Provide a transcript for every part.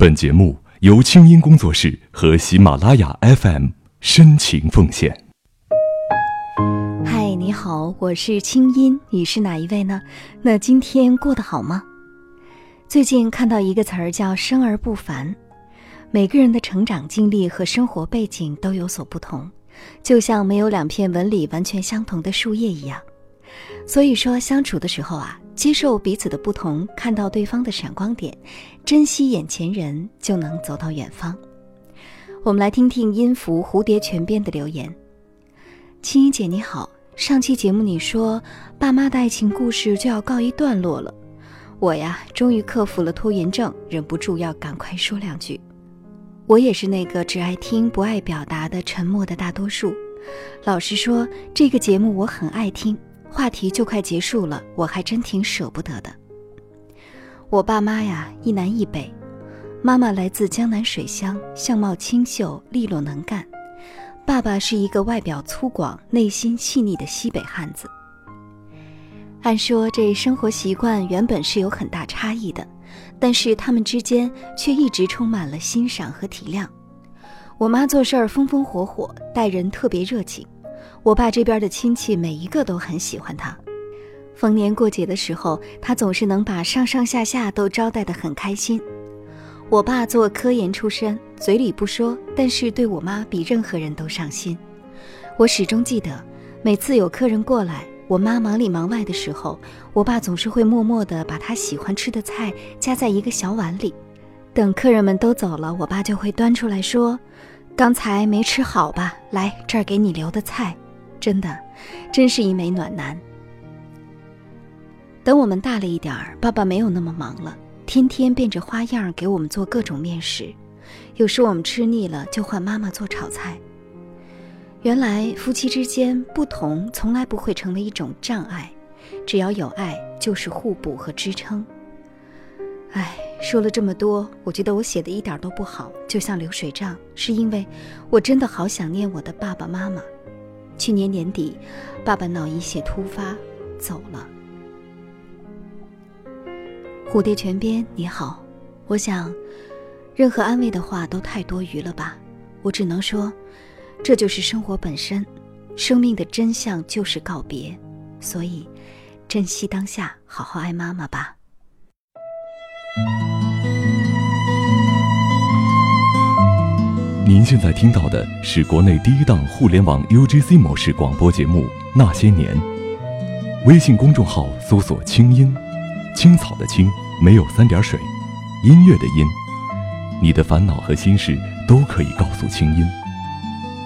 本节目由清音工作室和喜马拉雅 FM 深情奉献。嗨，你好，我是清音，你是哪一位呢？那今天过得好吗？最近看到一个词儿叫“生而不凡”，每个人的成长经历和生活背景都有所不同，就像没有两片纹理完全相同的树叶一样。所以说，相处的时候啊。接受彼此的不同，看到对方的闪光点，珍惜眼前人，就能走到远方。我们来听听音符蝴蝶泉边的留言。青音姐你好，上期节目你说爸妈的爱情故事就要告一段落了，我呀终于克服了拖延症，忍不住要赶快说两句。我也是那个只爱听不爱表达的沉默的大多数。老实说，这个节目我很爱听。话题就快结束了，我还真挺舍不得的。我爸妈呀，一南一北，妈妈来自江南水乡，相貌清秀，利落能干；爸爸是一个外表粗犷、内心细腻的西北汉子。按说这生活习惯原本是有很大差异的，但是他们之间却一直充满了欣赏和体谅。我妈做事儿风风火火，待人特别热情。我爸这边的亲戚每一个都很喜欢他，逢年过节的时候，他总是能把上上下下都招待得很开心。我爸做科研出身，嘴里不说，但是对我妈比任何人都上心。我始终记得，每次有客人过来，我妈忙里忙外的时候，我爸总是会默默地把他喜欢吃的菜夹在一个小碗里，等客人们都走了，我爸就会端出来说：“刚才没吃好吧？来这儿给你留的菜。”真的，真是一枚暖男。等我们大了一点儿，爸爸没有那么忙了，天天变着花样给我们做各种面食。有时我们吃腻了，就换妈妈做炒菜。原来夫妻之间不同从来不会成为一种障碍，只要有爱就是互补和支撑。唉，说了这么多，我觉得我写的一点都不好，就像流水账，是因为我真的好想念我的爸爸妈妈。去年年底，爸爸脑溢血突发，走了。蝴蝶泉边，你好，我想，任何安慰的话都太多余了吧？我只能说，这就是生活本身，生命的真相就是告别，所以，珍惜当下，好好爱妈妈吧。您现在听到的是国内第一档互联网 UGC 模式广播节目《那些年》。微信公众号搜索“青音”，青草的青没有三点水，音乐的音。你的烦恼和心事都可以告诉青音。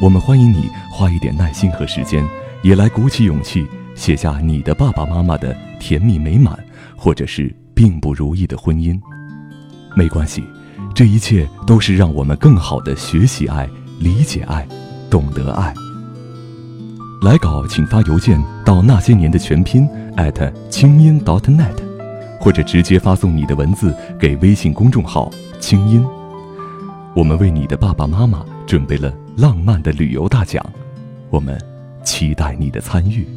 我们欢迎你花一点耐心和时间，也来鼓起勇气写下你的爸爸妈妈的甜蜜美满，或者是并不如意的婚姻。没关系。这一切都是让我们更好的学习爱、理解爱、懂得爱。来稿请发邮件到那些年的全拼清音 .dot.net，或者直接发送你的文字给微信公众号“清音”。我们为你的爸爸妈妈准备了浪漫的旅游大奖，我们期待你的参与。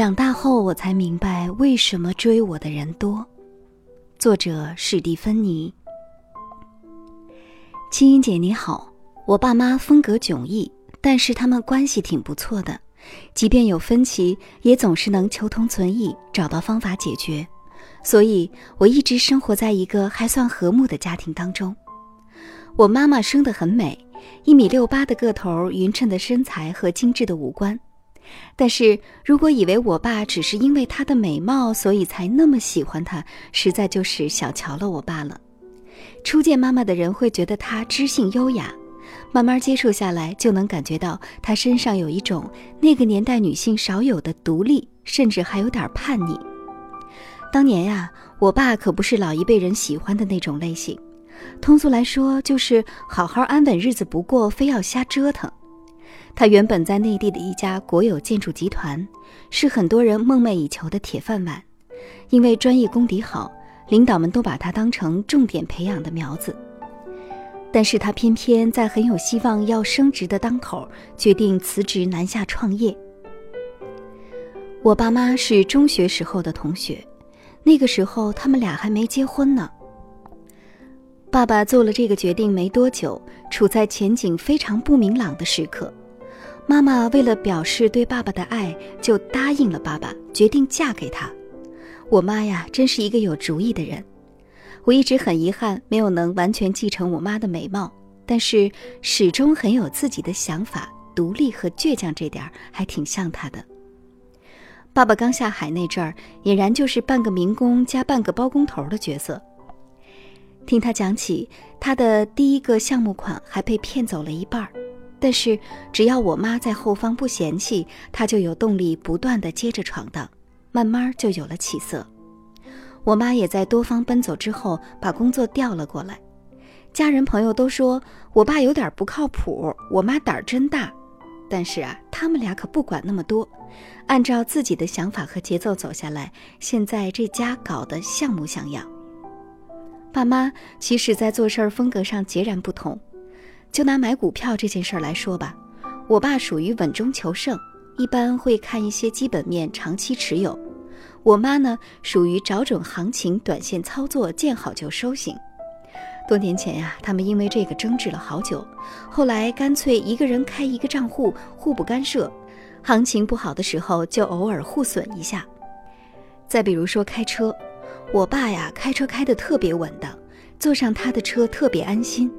长大后，我才明白为什么追我的人多。作者史蒂芬妮。青音姐你好，我爸妈风格迥异，但是他们关系挺不错的，即便有分歧，也总是能求同存异，找到方法解决。所以我一直生活在一个还算和睦的家庭当中。我妈妈生得很美，一米六八的个头，匀称的身材和精致的五官。但是如果以为我爸只是因为她的美貌，所以才那么喜欢她，实在就是小瞧了我爸了。初见妈妈的人会觉得她知性优雅，慢慢接触下来，就能感觉到她身上有一种那个年代女性少有的独立，甚至还有点叛逆。当年呀，我爸可不是老一辈人喜欢的那种类型，通俗来说，就是好好安稳日子不过，非要瞎折腾。他原本在内地的一家国有建筑集团，是很多人梦寐以求的铁饭碗。因为专业功底好，领导们都把他当成重点培养的苗子。但是他偏偏在很有希望要升职的当口，决定辞职南下创业。我爸妈是中学时候的同学，那个时候他们俩还没结婚呢。爸爸做了这个决定没多久，处在前景非常不明朗的时刻。妈妈为了表示对爸爸的爱，就答应了爸爸，决定嫁给他。我妈呀，真是一个有主意的人。我一直很遗憾没有能完全继承我妈的美貌，但是始终很有自己的想法，独立和倔强这点儿还挺像她的。爸爸刚下海那阵儿，俨然就是半个民工加半个包工头的角色。听他讲起，他的第一个项目款还被骗走了一半儿，但是只要我妈在后方不嫌弃，她就有动力不断的接着闯荡，慢慢就有了起色。我妈也在多方奔走之后，把工作调了过来。家人朋友都说我爸有点不靠谱，我妈胆儿真大。但是啊，他们俩可不管那么多，按照自己的想法和节奏走下来。现在这家搞得像模像样。爸妈其实，在做事儿风格上截然不同。就拿买股票这件事儿来说吧，我爸属于稳中求胜，一般会看一些基本面，长期持有；我妈呢，属于找准行情，短线操作，见好就收型。多年前呀，他们因为这个争执了好久，后来干脆一个人开一个账户，互不干涉。行情不好的时候，就偶尔互损一下。再比如说开车，我爸呀开车开得特别稳当，坐上他的车特别安心。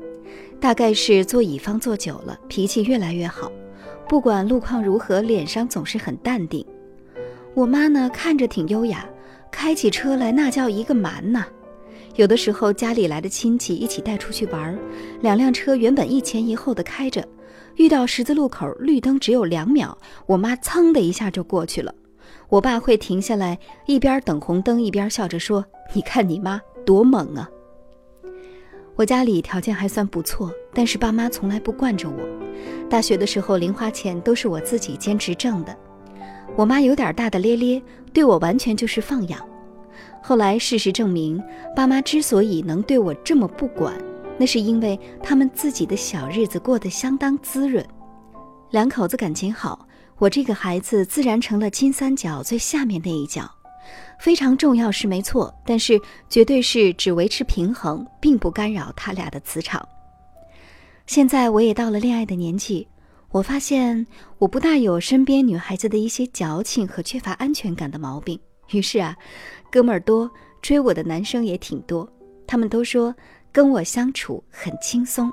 大概是做乙方做久了，脾气越来越好，不管路况如何，脸上总是很淡定。我妈呢，看着挺优雅，开起车来那叫一个蛮呐。有的时候家里来的亲戚一起带出去玩，两辆车原本一前一后的开着，遇到十字路口绿灯只有两秒，我妈噌的一下就过去了，我爸会停下来一边等红灯一边笑着说：“你看你妈多猛啊！”我家里条件还算不错，但是爸妈从来不惯着我，大学的时候零花钱都是我自己兼职挣的，我妈有点大大咧咧，对我完全就是放养。后来事实证明，爸妈之所以能对我这么不管，那是因为他们自己的小日子过得相当滋润。两口子感情好，我这个孩子自然成了金三角最下面那一角。非常重要是没错，但是绝对是只维持平衡，并不干扰他俩的磁场。现在我也到了恋爱的年纪，我发现我不大有身边女孩子的一些矫情和缺乏安全感的毛病。于是啊，哥们儿多，追我的男生也挺多。他们都说跟我相处很轻松。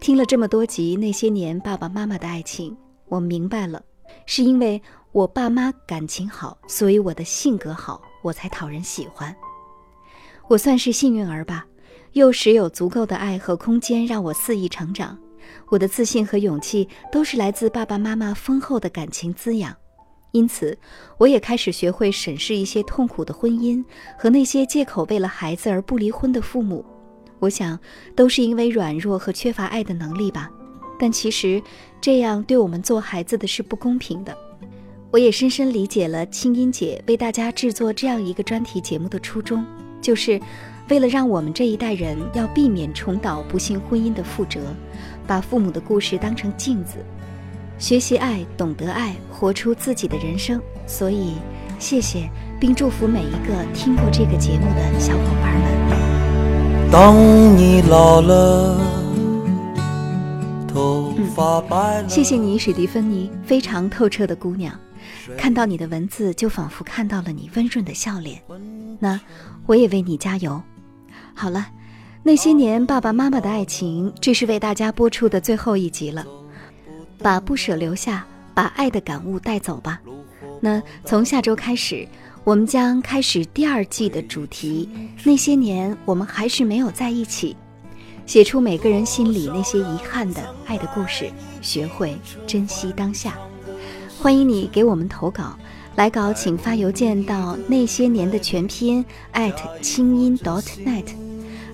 听了这么多集那些年爸爸妈妈的爱情，我明白了，是因为我爸妈感情好，所以我的性格好，我才讨人喜欢。我算是幸运儿吧，幼时有足够的爱和空间让我肆意成长。我的自信和勇气都是来自爸爸妈妈丰厚的感情滋养。因此，我也开始学会审视一些痛苦的婚姻和那些借口为了孩子而不离婚的父母。我想，都是因为软弱和缺乏爱的能力吧。但其实，这样对我们做孩子的是不公平的。我也深深理解了清音姐为大家制作这样一个专题节目的初衷，就是为了让我们这一代人要避免重蹈不幸婚姻的覆辙，把父母的故事当成镜子。学习爱，懂得爱，活出自己的人生。所以，谢谢，并祝福每一个听过这个节目的小伙伴们。当你老了，头发白了。谢谢你，史蒂芬妮，非常透彻的姑娘。看到你的文字，就仿佛看到了你温润的笑脸。那我也为你加油。好了，那些年爸爸妈妈的爱情，这是为大家播出的最后一集了。把不舍留下，把爱的感悟带走吧。那从下周开始，我们将开始第二季的主题。那些年，我们还是没有在一起。写出每个人心里那些遗憾的爱的故事，学会珍惜当下。欢迎你给我们投稿，来稿请发邮件到那些年的全拼 at 清音 dot net。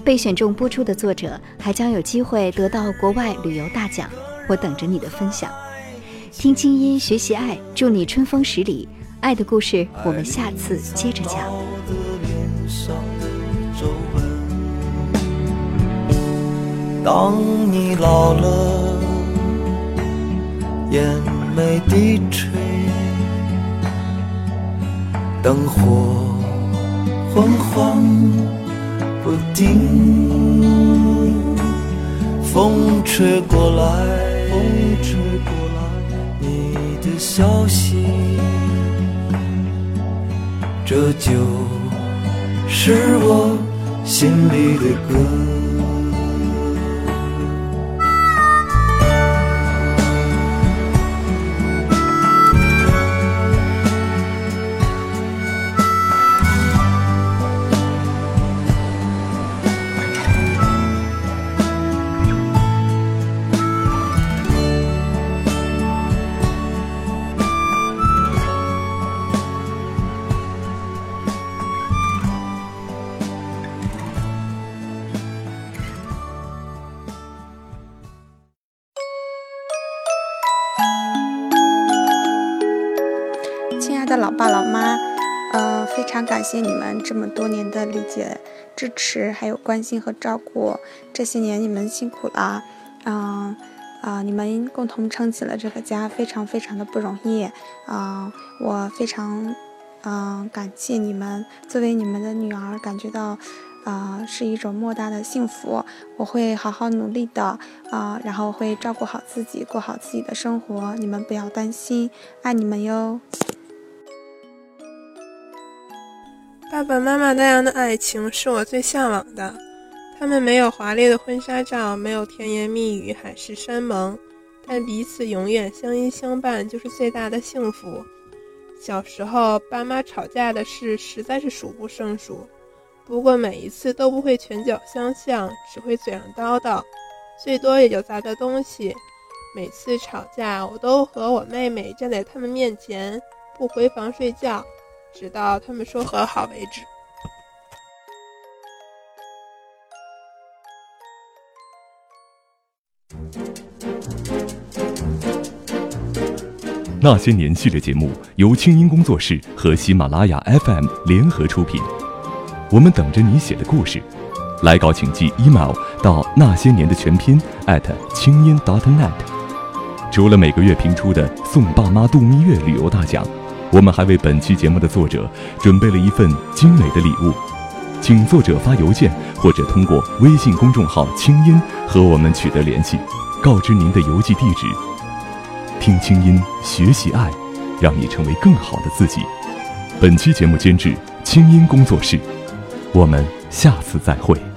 被选中播出的作者还将有机会得到国外旅游大奖。我等着你的分享，听清音，学习爱，祝你春风十里。爱的故事，我们下次接着讲。当你老了，眼眉低垂，灯火昏黄不定，风吹过来，风吹过来，你的消息，这就是我心里的歌。的老爸老妈，呃，非常感谢你们这么多年的理解、支持，还有关心和照顾。这些年你们辛苦了，嗯，啊，你们共同撑起了这个家，非常非常的不容易。啊，我非常，嗯，感谢你们。作为你们的女儿，感觉到，啊，是一种莫大的幸福。我会好好努力的，啊，然后会照顾好自己，过好自己的生活。你们不要担心，爱你们哟。爸爸妈妈那样的爱情是我最向往的。他们没有华丽的婚纱照，没有甜言蜜语、海誓山盟，但彼此永远相依相伴就是最大的幸福。小时候，爸妈吵架的事实在是数不胜数，不过每一次都不会拳脚相向，只会嘴上叨叨，最多也就砸个东西。每次吵架，我都和我妹妹站在他们面前，不回房睡觉。直到他们说和好为止。那些年系列节目由清音工作室和喜马拉雅 FM 联合出品，我们等着你写的故事。来稿请寄 email 到那些年的全拼清音 .dot.net。除了每个月评出的送爸妈度蜜月旅游大奖。我们还为本期节目的作者准备了一份精美的礼物，请作者发邮件或者通过微信公众号“清音”和我们取得联系，告知您的邮寄地址。听清音，学习爱，让你成为更好的自己。本期节目监制清音工作室，我们下次再会。